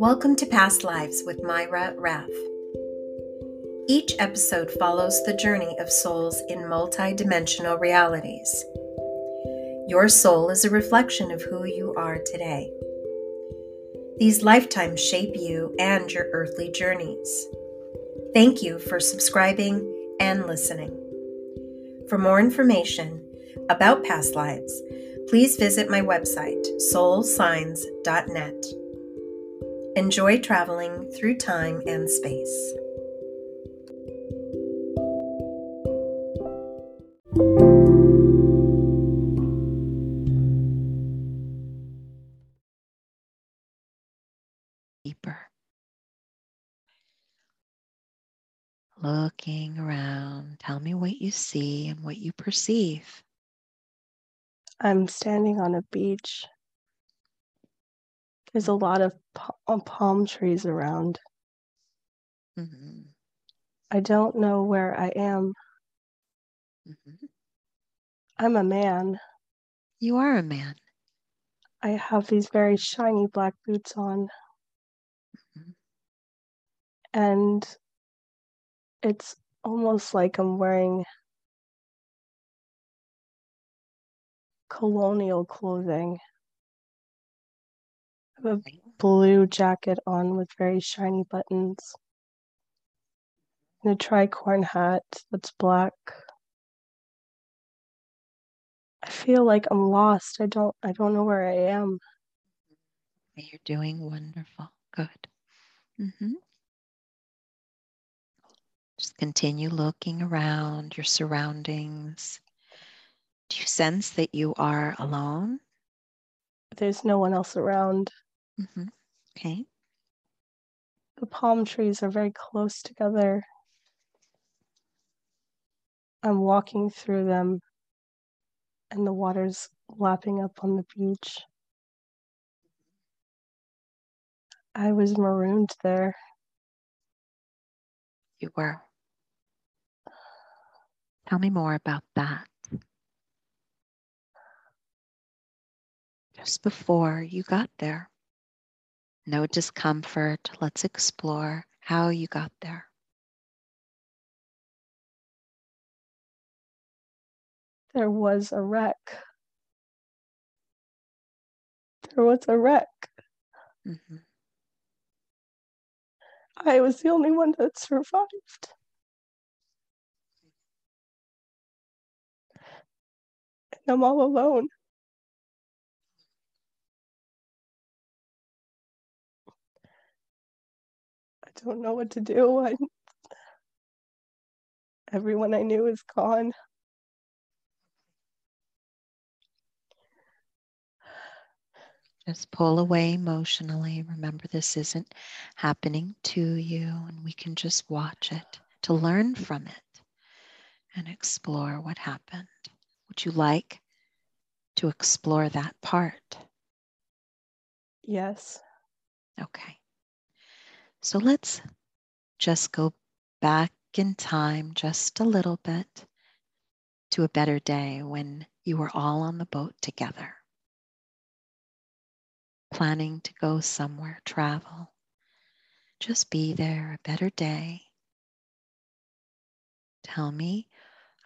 Welcome to Past Lives with Mayra Rath. Each episode follows the journey of souls in multidimensional realities. Your soul is a reflection of who you are today. These lifetimes shape you and your earthly journeys. Thank you for subscribing and listening. For more information about past lives, please visit my website, soulsigns.net. Enjoy traveling through time and space. Deeper. Looking around, tell me what you see and what you perceive. I'm standing on a beach. There's a lot of uh, palm trees around. Mm-hmm. I don't know where I am. Mm-hmm. I'm a man. You are a man. I have these very shiny black boots on. Mm-hmm. And it's almost like I'm wearing colonial clothing. A blue jacket on with very shiny buttons. And a tricorn hat that's black. I feel like I'm lost. I don't I don't know where I am. You're doing wonderful. Good. Mm-hmm. Just continue looking around your surroundings. Do you sense that you are alone? There's no one else around. Mm-hmm. Okay. The palm trees are very close together. I'm walking through them, and the water's lapping up on the beach. I was marooned there. You were. Tell me more about that. just before you got there. No discomfort. Let's explore how you got there. There was a wreck. There was a wreck. Mm-hmm. I was the only one that survived. And I'm all alone. Don't know what to do. I, everyone I knew is gone. Just pull away emotionally. Remember, this isn't happening to you, and we can just watch it to learn from it and explore what happened. Would you like to explore that part? Yes. Okay. So let's just go back in time just a little bit to a better day when you were all on the boat together, planning to go somewhere, travel. Just be there, a better day. Tell me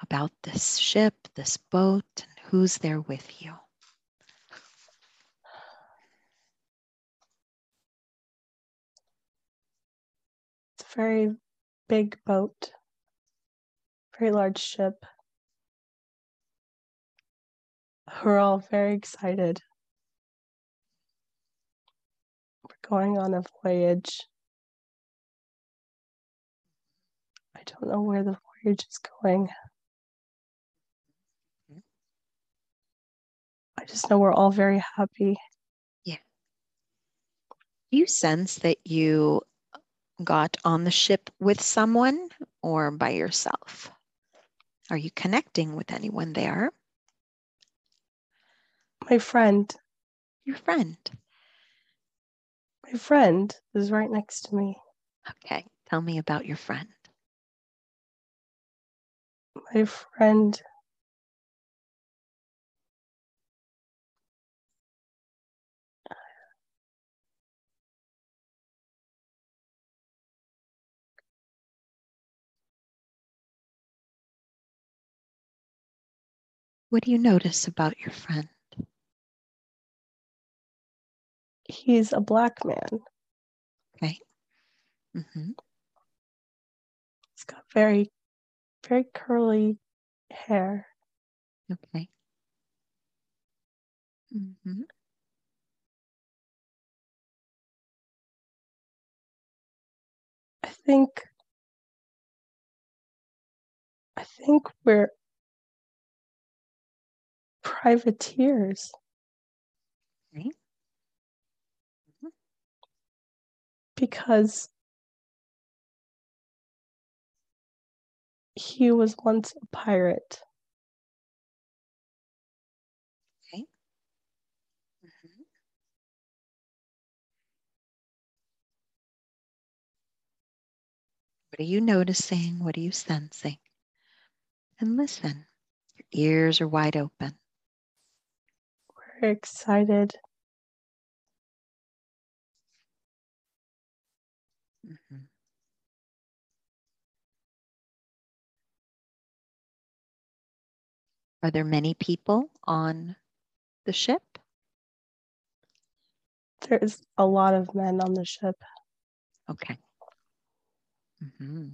about this ship, this boat, and who's there with you. Very big boat, very large ship. We're all very excited. We're going on a voyage. I don't know where the voyage is going. I just know we're all very happy. Yeah. Do you sense that you got on the ship with someone or by yourself? Are you connecting with anyone there? My friend. Your friend. My friend is right next to me. Okay, tell me about your friend. My friend What do you notice about your friend? He's a black man. Okay. Mm-hmm. He's got very, very curly hair. Okay. Mm-hmm. I think I think we're privateers. Mm-hmm. Because he was once a pirate. Okay. Mm-hmm. What are you noticing? What are you sensing? And listen. Your ears are wide open. We're excited. Mm-hmm. Are there many people on the ship? There's a lot of men on the ship. Okay. Mm-hmm.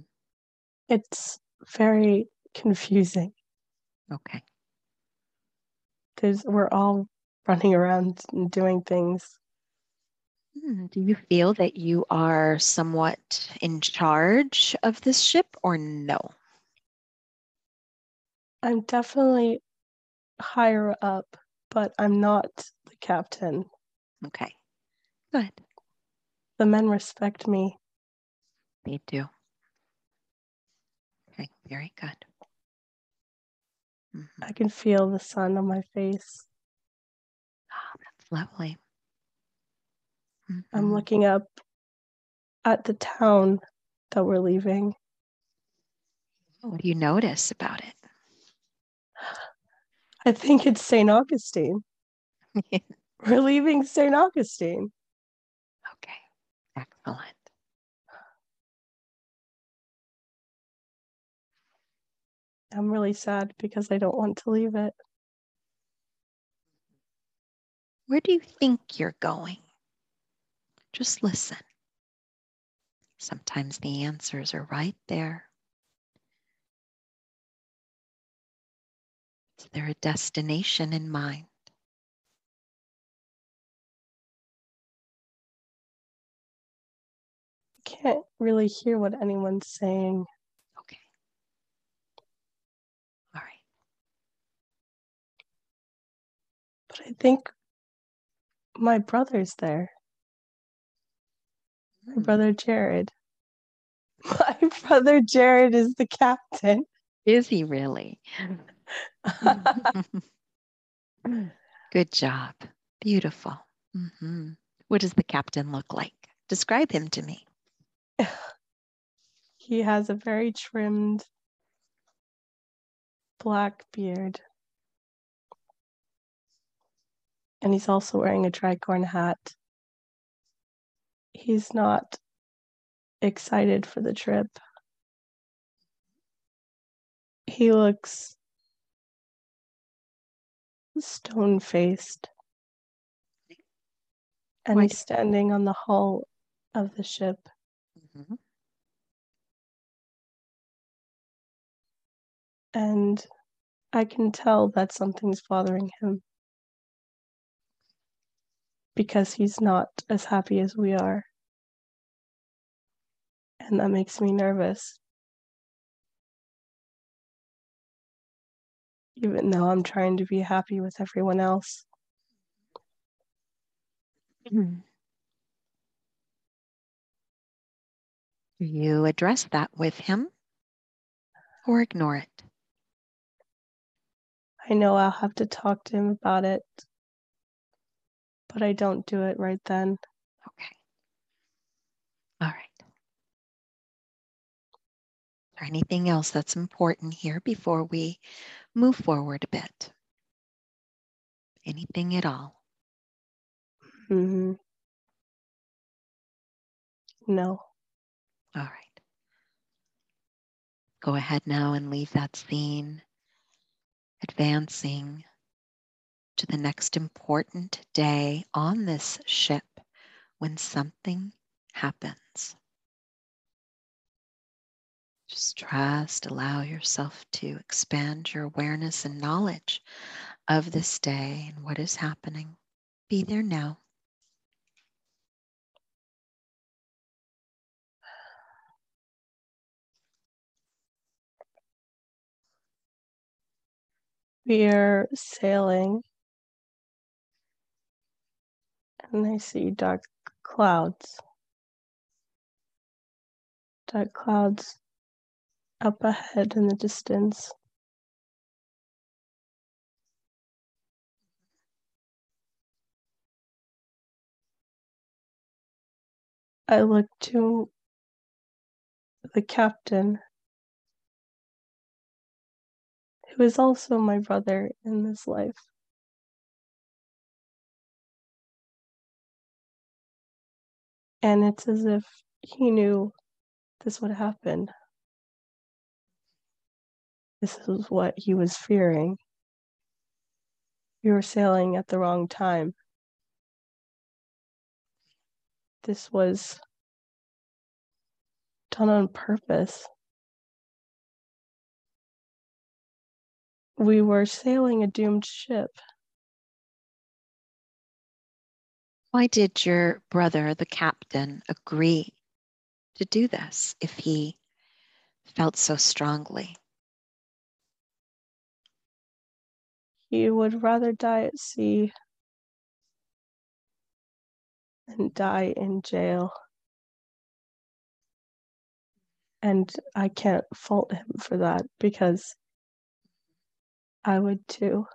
It's very confusing. Okay. There's we're all running around and doing things. Hmm, do you feel that you are somewhat in charge of this ship or no? I'm definitely higher up, but I'm not the captain. Okay, good. The men respect me. They do. Okay, very good. Mm-hmm. I can feel the sun on my face. Oh, lovely. Mm-hmm. I'm looking up at the town that we're leaving. What do you notice about it? I think it's St. Augustine. We're leaving St. Augustine. Okay, excellent. I'm really sad because I don't want to leave it. Where do you think you're going? Just listen. Sometimes the answers are right there. Is there a destination in mind? I can't really hear what anyone's saying. Okay. All right. But I think my brother's there. My hmm. brother Jared. My brother Jared is the captain. Is he really? Good job. Beautiful. Mm-hmm. What does the captain look like? Describe him to me. He has a very trimmed black beard. And he's also wearing a tricorn hat. He's not excited for the trip. He looks stone faced. And he's standing on the hull of the ship. Mm-hmm. And I can tell that something's bothering him because he's not as happy as we are. And that makes me nervous. even though I'm trying to be happy with everyone else. Do you address that with him or ignore it? I know I'll have to talk to him about it, but I don't do it right then. Okay. All right. Is there anything else that's important here before we move forward a bit. Anything at all? Mm-hmm. No. All right. Go ahead now and leave that scene advancing to the next important day on this ship when something happens. Just trust, allow yourself to expand your awareness and knowledge of this day and what is happening. Be there now. We are sailing and I see dark clouds. Dark clouds up ahead in the distance. I look to the captain, who is also my brother in this life. And it's as if he knew this would happen. This is what he was fearing. We were sailing at the wrong time. This was done on purpose. We were sailing a doomed ship. Why did your brother, the captain, agree to do this if he felt so strongly? He would rather die at sea than die in jail. And I can't fault him for that because I would too.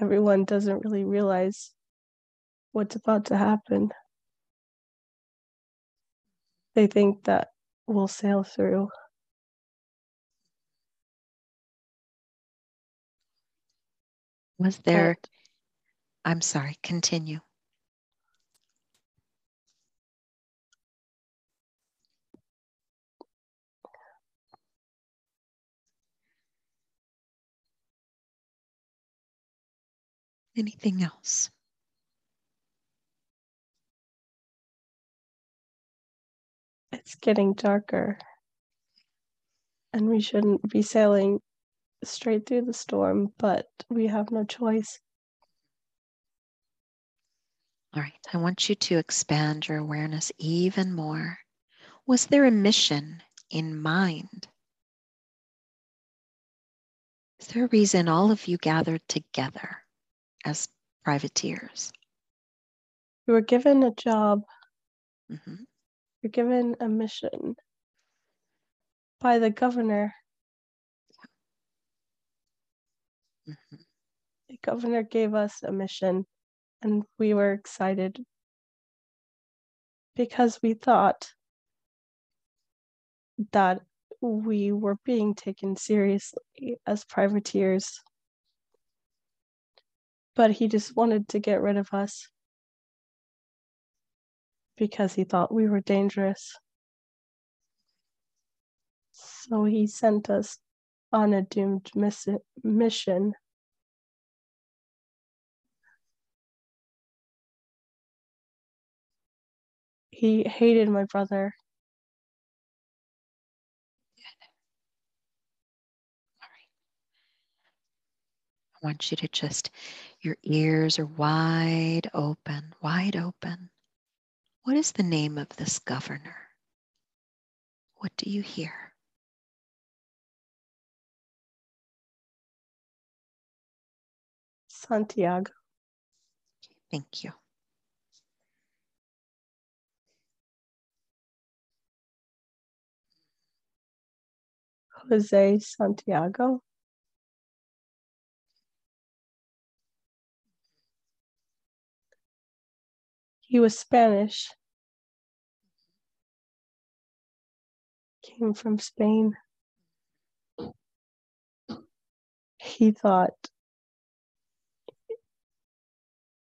Everyone doesn't really realize what's about to happen. They think that we'll sail through. Was there, but, I'm sorry, continue. Anything else? It's getting darker, and we shouldn't be sailing straight through the storm, but we have no choice. All right, I want you to expand your awareness even more. Was there a mission in mind? Is there a reason all of you gathered together? As privateers? We were given a job. Mm-hmm. We are given a mission by the governor. Mm-hmm. The governor gave us a mission, and we were excited because we thought that we were being taken seriously as privateers but he just wanted to get rid of us because he thought we were dangerous. So he sent us on a doomed miss- mission. He hated my brother I want you to just, your ears are wide open, wide open. What is the name of this governor? What do you hear? Santiago. Thank you. Jose Santiago. He was Spanish. Came from Spain. He thought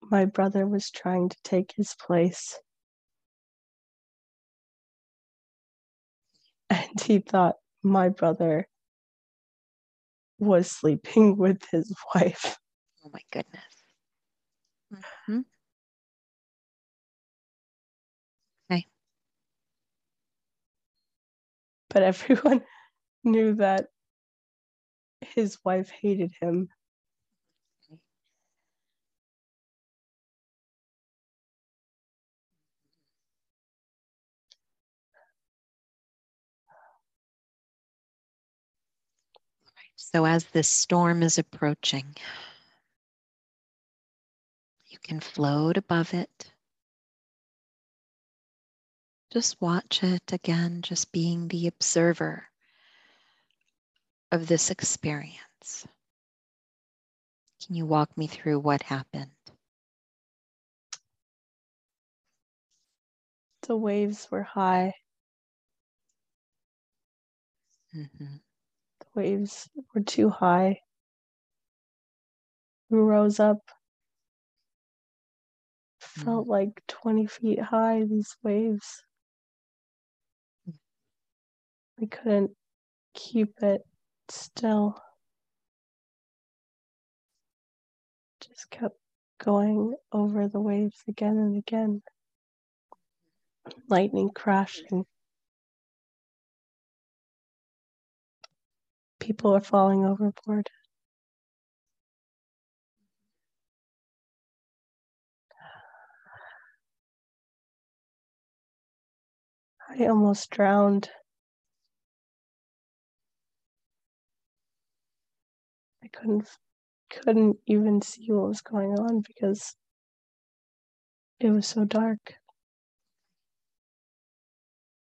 my brother was trying to take his place. And he thought my brother was sleeping with his wife. Oh my goodness. Mm-hmm. But everyone knew that his wife hated him. So, as this storm is approaching, you can float above it. Just watch it again, just being the observer of this experience. Can you walk me through what happened? The waves were high. Mm-hmm. The waves were too high. We rose up. Felt mm-hmm. like 20 feet high, these waves. We couldn't keep it still. Just kept going over the waves again and again. Lightning crashing. People are falling overboard. I almost drowned. Couldn't couldn't even see what was going on because it was so dark.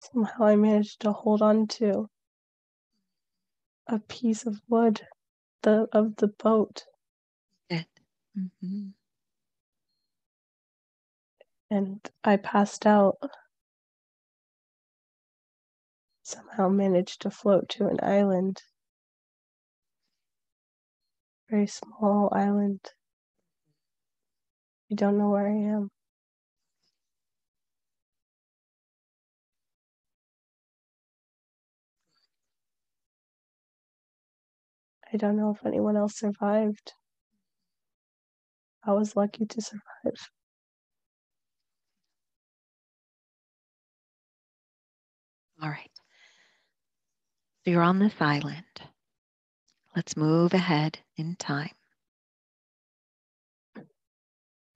Somehow I managed to hold on to a piece of wood the of the boat. Mm-hmm. And I passed out. Somehow managed to float to an island very small island. I don't know where I am. I don't know if anyone else survived. I was lucky to survive. All right. So you're on this island. Let's move ahead in time.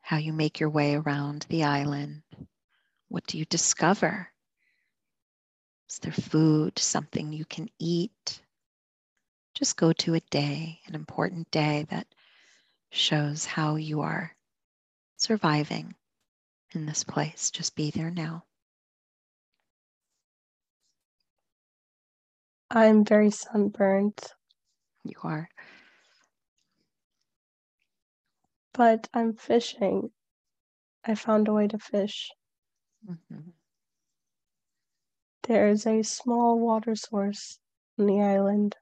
How you make your way around the island. What do you discover? Is there food, something you can eat? Just go to a day, an important day that shows how you are surviving in this place. Just be there now. I'm very sunburnt. You are. But I'm fishing. I found a way to fish. Mm-hmm. There is a small water source on the island.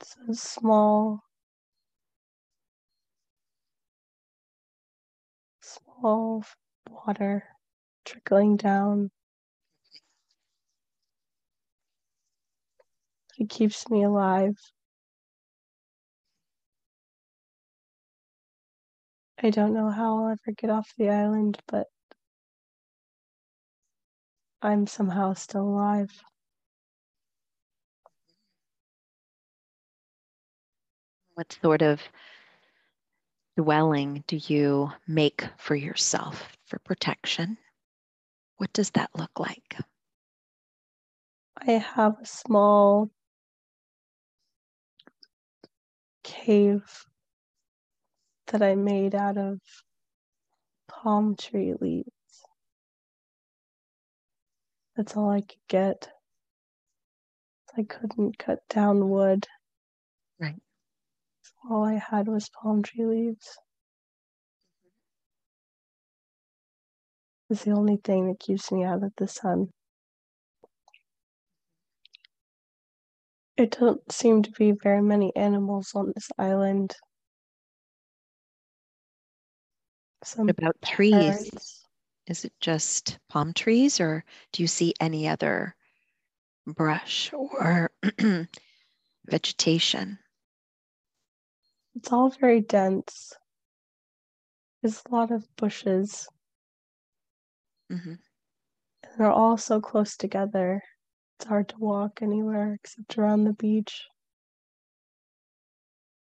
It's a small, small water trickling down It keeps me alive. I don't know how I'll ever get off the island, but I'm somehow still alive. What sort of dwelling do you make for yourself for protection? What does that look like? I have a small cave that I made out of palm tree leaves. That's all I could get. I couldn't cut down wood. Right. All I had was palm tree leaves. It's the only thing that keeps me out of the sun. It doesn't seem to be very many animals on this island. Some what about trees? Is it just palm trees or do you see any other brush or vegetation? It's all very dense. There's a lot of bushes. Mm-hmm. they're all so close together. It's hard to walk anywhere except around the beach.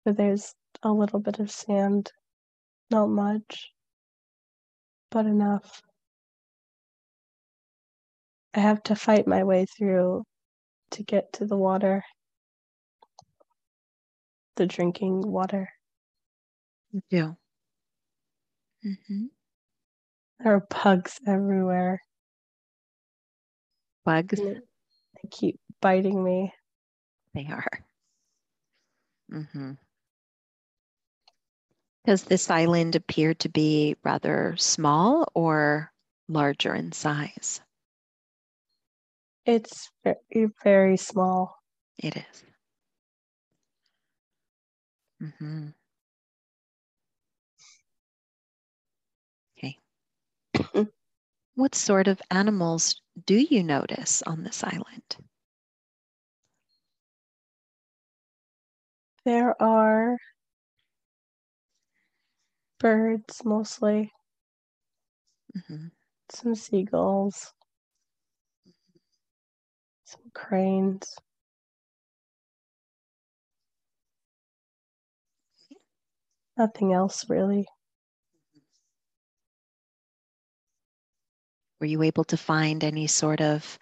But there's a little bit of sand, not much, but enough. I have to fight my way through to get to the water, the drinking water. Do. Mm-hmm. There are bugs everywhere. Bugs? They keep biting me. They are. Mm-hmm. Does this island appear to be rather small or larger in size? It's very, very small. It is. Mm-hmm. Okay. what sort of animals do you notice on this island? There are birds mostly, mm-hmm. some seagulls, some cranes. Nothing else really. Were you able to find any sort of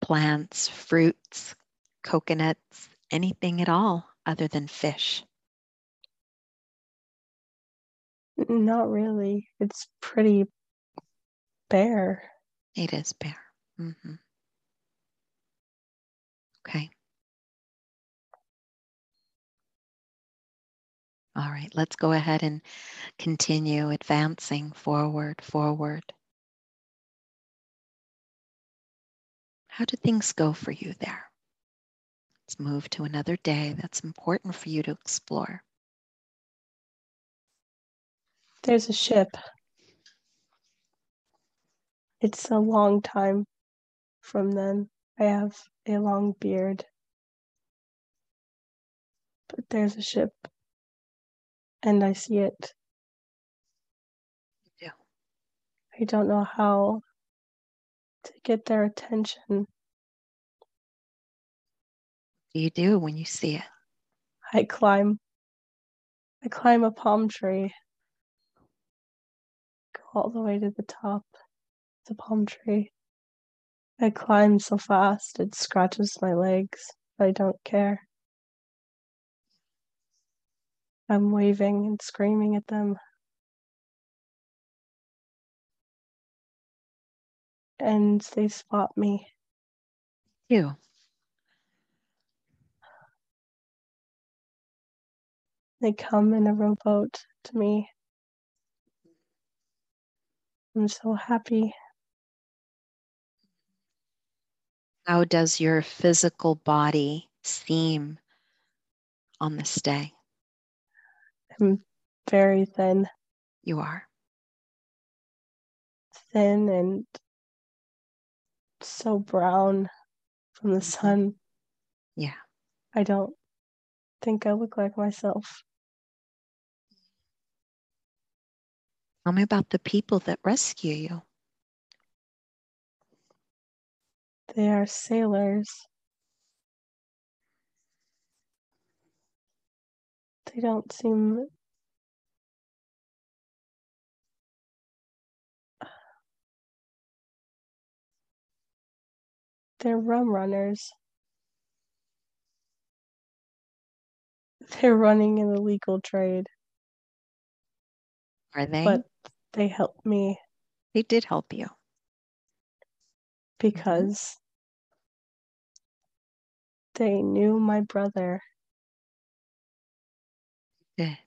plants, fruits, coconuts, anything at all other than fish? Not really. It's pretty bare. It is bare. Mm-hmm. Okay. All right, let's go ahead and continue advancing forward, forward. How do things go for you there? Let's move to another day that's important for you to explore. There's a ship. It's a long time from then. I have a long beard. But there's a ship. And I see it. Yeah. I don't know how to get their attention. You do when you see it? I climb. I climb a palm tree. Go all the way to the top of the palm tree. I climb so fast it scratches my legs. But I don't care. I'm waving and screaming at them. And they spot me. You. They come in a rowboat to me. I'm so happy. How does your physical body seem on this day? I'm very thin. You are. Thin and so brown from the mm-hmm. sun. Yeah. I don't think I look like myself. Tell me about the people that rescue you. They are sailors. They don't seem They're rum runners. They're running an illegal trade. Are they? But they helped me. They did help you. Because they knew my brother. Good.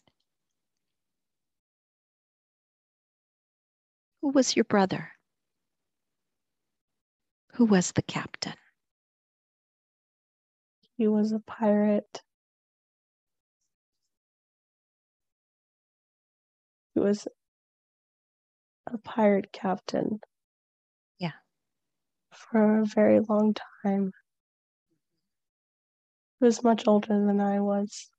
Who was your brother? Who was the captain? He was a pirate. He was a pirate captain. Yeah. for a very long time. He was much older than I was.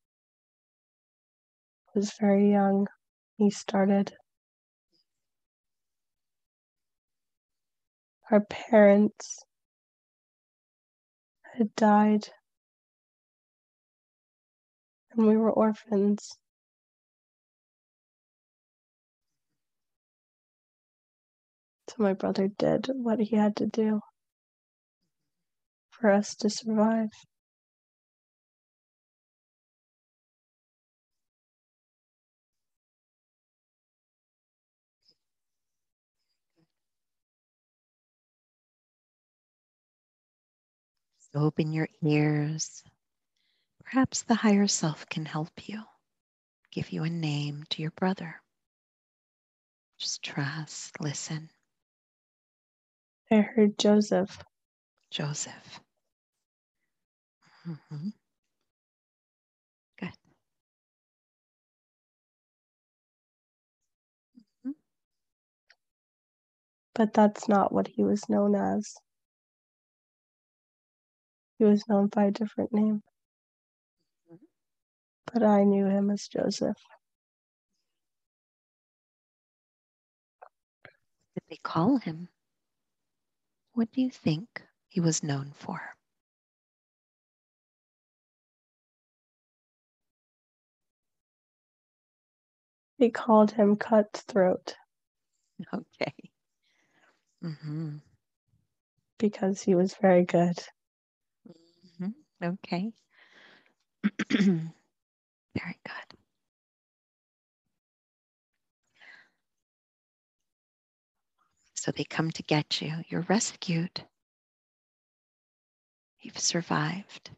He was very young. He started. Our parents had died, and we were orphans. So my brother did what he had to do for us to survive. Open your ears. Perhaps the higher self can help you, give you a name to your brother. Just trust, listen. I heard Joseph. Joseph. Mm-hmm. Good. Mm-hmm. But that's not what he was known as. He was known by a different name. But I knew him as Joseph. Did they call him? What do you think he was known for? They called him Cutthroat. Okay. Mm-hmm. Because he was very good. Okay. Very good. So they come to get you. You're rescued. You've survived.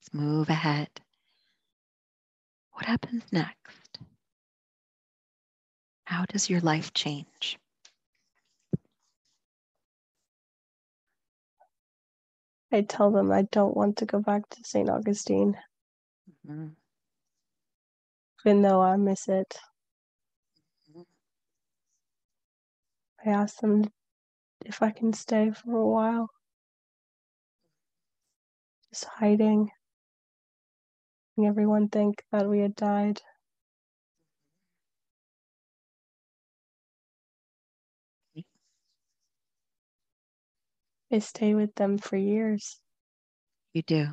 Let's move ahead. What happens next? How does your life change? I tell them I don't want to go back to St. Augustine. Mm-hmm. Even though I miss it. I ask them if I can stay for a while. Just hiding. And everyone think that we had died. I stay with them for years. You do.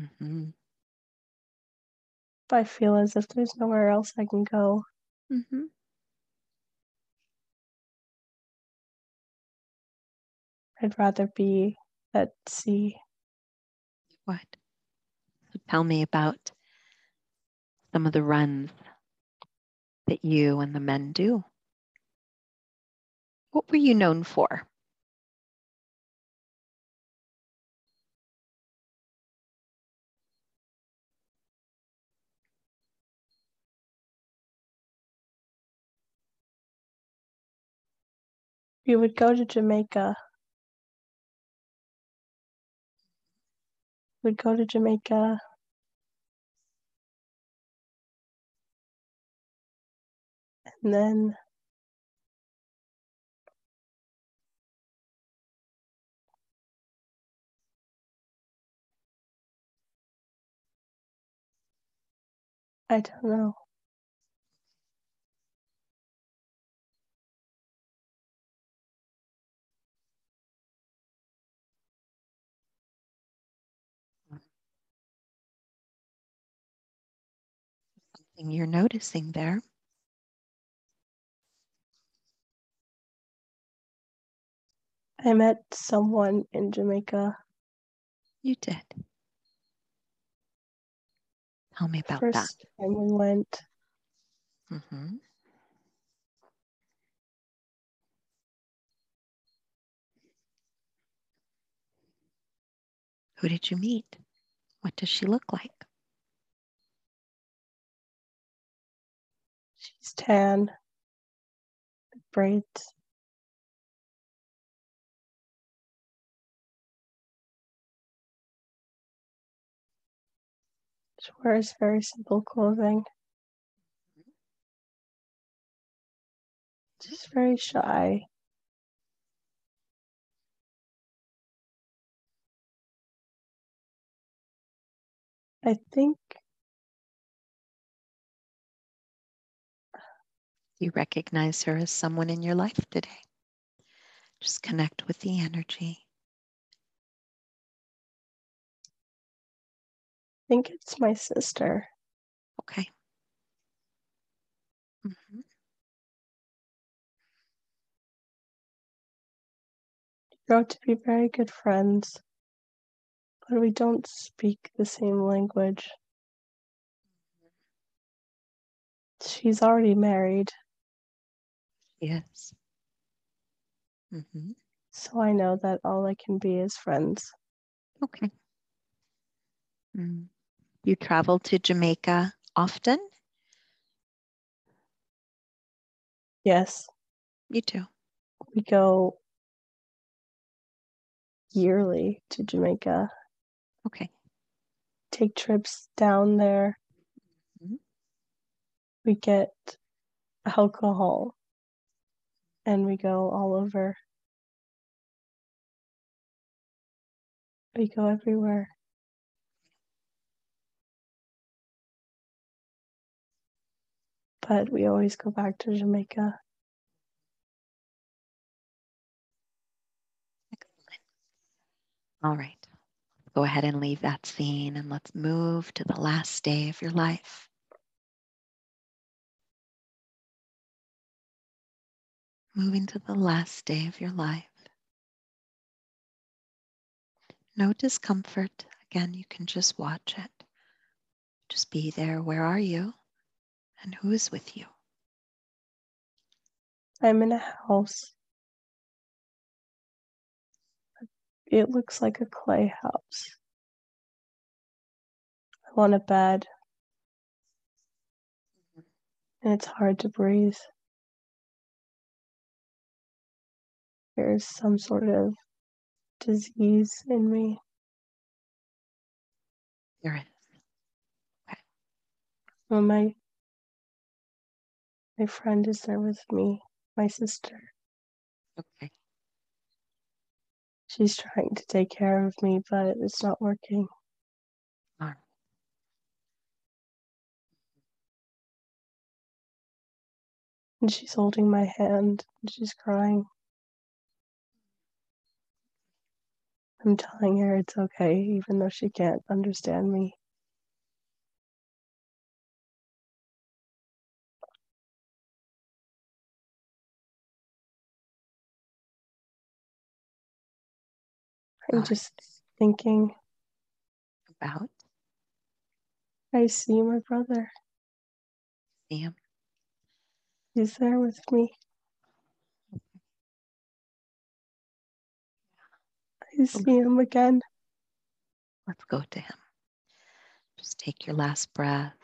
Mm-hmm. I feel as if there's nowhere else I can go. Mm-hmm. I'd rather be at sea. What? So tell me about some of the runs that you and the men do. What were you known for? We would go to Jamaica. We'd go to Jamaica. And then I don't know. Something you're noticing there. I met someone in Jamaica. You did. Tell me about First that. time we went. Mm-hmm. Who did you meet? What does she look like? She's tan, braids. Wears very simple clothing. Just very shy. I think you recognize her as someone in your life today. Just connect with the energy. Think it's my sister. Okay. Mm-hmm. grow to be very good friends, but we don't speak the same language. She's already married. Yes. Mm-hmm. So I know that all I can be is friends. Okay. Mm. You travel to Jamaica often? Yes. You do. We go yearly to Jamaica. Okay. Take trips down there. Mm-hmm. We get alcohol and we go all over. We go everywhere. But we always go back to Jamaica. All right. Go ahead and leave that scene and let's move to the last day of your life. Moving to the last day of your life. No discomfort. Again, you can just watch it. Just be there. Where are you? And who is with you? I'm in a house It looks like a clay house. I want a bed. And it's hard to breathe. There's some sort of disease in me. There is. Okay. Well, my my friend is there with me, my sister. Okay. She's trying to take care of me, but it's not working. Right. And she's holding my hand and she's crying. I'm telling her it's okay, even though she can't understand me. I'm just thinking about. I see my brother. Sam. him. He's there with me. I see him again. Let's go to him. Just take your last breath.